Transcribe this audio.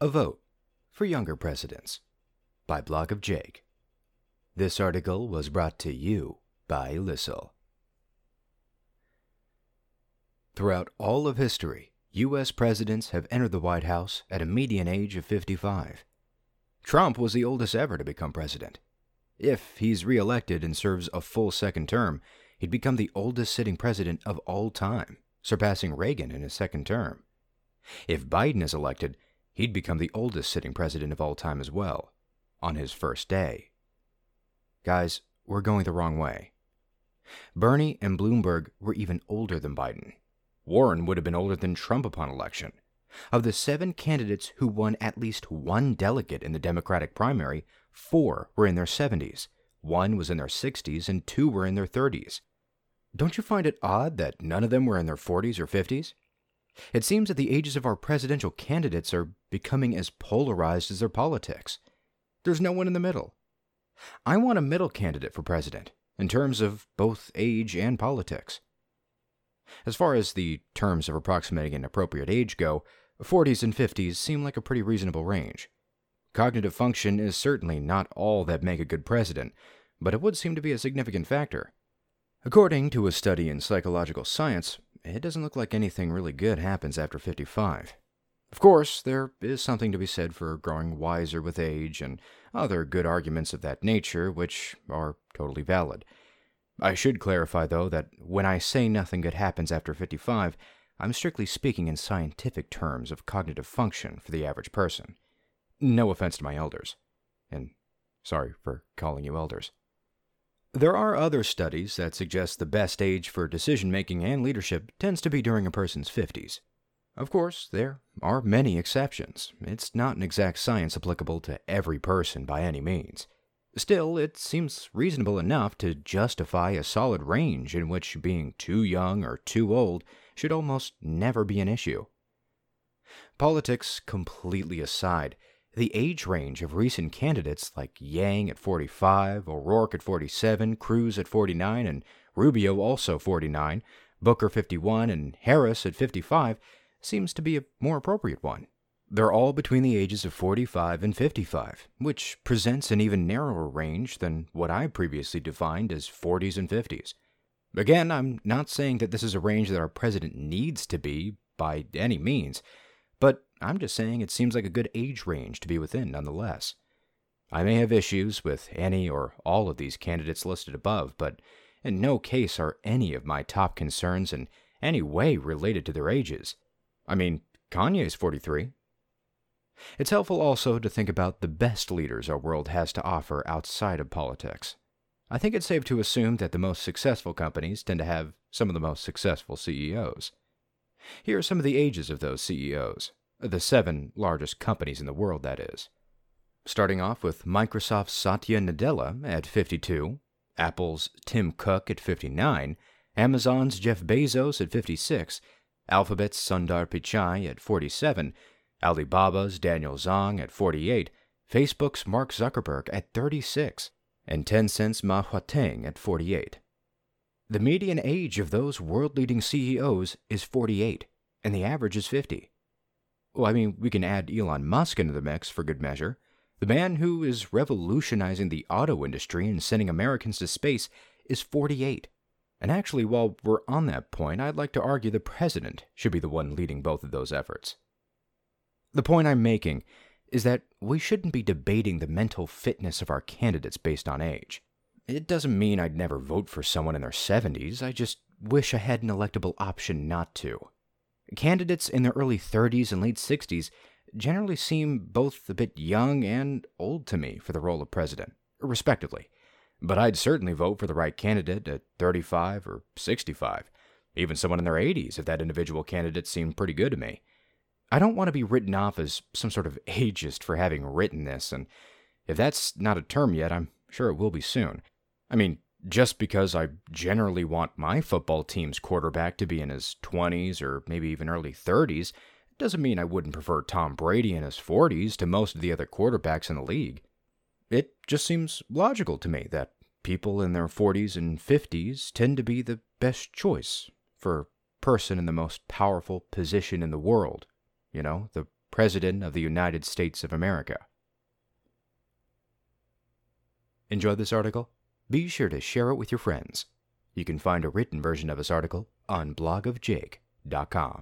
A Vote for Younger Presidents by Blog of Jake. This article was brought to you by Lissel. Throughout all of history, U.S. presidents have entered the White House at a median age of 55. Trump was the oldest ever to become president. If he's reelected and serves a full second term, he'd become the oldest sitting president of all time, surpassing Reagan in his second term. If Biden is elected, he'd become the oldest sitting president of all time as well, on his first day. Guys, we're going the wrong way. Bernie and Bloomberg were even older than Biden. Warren would have been older than Trump upon election. Of the seven candidates who won at least one delegate in the Democratic primary, four were in their 70s, one was in their 60s, and two were in their 30s. Don't you find it odd that none of them were in their 40s or 50s? It seems that the ages of our presidential candidates are becoming as polarized as their politics. There's no one in the middle. I want a middle candidate for president, in terms of both age and politics. As far as the terms of approximating an appropriate age go, 40s and 50s seem like a pretty reasonable range. Cognitive function is certainly not all that make a good president, but it would seem to be a significant factor. According to a study in psychological science, it doesn't look like anything really good happens after 55. Of course, there is something to be said for growing wiser with age and other good arguments of that nature, which are totally valid. I should clarify, though, that when I say nothing good happens after 55, I'm strictly speaking in scientific terms of cognitive function for the average person. No offense to my elders. And sorry for calling you elders. There are other studies that suggest the best age for decision making and leadership tends to be during a person's 50s. Of course, there are many exceptions. It's not an exact science applicable to every person by any means. Still, it seems reasonable enough to justify a solid range in which being too young or too old should almost never be an issue. Politics completely aside, the age range of recent candidates like Yang at 45, O'Rourke at 47, Cruz at 49, and Rubio also 49, Booker 51, and Harris at 55 seems to be a more appropriate one. They're all between the ages of 45 and 55, which presents an even narrower range than what I previously defined as 40s and 50s. Again, I'm not saying that this is a range that our president needs to be by any means, but I'm just saying it seems like a good age range to be within nonetheless. I may have issues with any or all of these candidates listed above, but in no case are any of my top concerns in any way related to their ages. I mean, Kanye's 43. It's helpful also to think about the best leaders our world has to offer outside of politics. I think it's safe to assume that the most successful companies tend to have some of the most successful CEOs. Here are some of the ages of those CEOs, the seven largest companies in the world, that is. Starting off with Microsoft's Satya Nadella at 52, Apple's Tim Cook at 59, Amazon's Jeff Bezos at 56, Alphabet's Sundar Pichai at 47, Alibaba's Daniel Zhang at 48, Facebook's Mark Zuckerberg at 36, and Tencent's Ma Huateng at 48. The median age of those world leading CEOs is 48, and the average is 50. Well, I mean, we can add Elon Musk into the mix for good measure. The man who is revolutionizing the auto industry and sending Americans to space is 48. And actually, while we're on that point, I'd like to argue the president should be the one leading both of those efforts. The point I'm making is that we shouldn't be debating the mental fitness of our candidates based on age. It doesn't mean I'd never vote for someone in their 70s, I just wish I had an electable option not to. Candidates in their early 30s and late 60s generally seem both a bit young and old to me for the role of president, respectively. But I'd certainly vote for the right candidate at 35 or 65, even someone in their 80s if that individual candidate seemed pretty good to me. I don't want to be written off as some sort of ageist for having written this, and if that's not a term yet, I'm sure it will be soon. I mean, just because I generally want my football team's quarterback to be in his 20s or maybe even early 30s doesn't mean I wouldn't prefer Tom Brady in his 40s to most of the other quarterbacks in the league. It just seems logical to me that people in their 40s and 50s tend to be the best choice for person in the most powerful position in the world, you know, the President of the United States of America. Enjoy this article? Be sure to share it with your friends. You can find a written version of this article on blogofjake.com.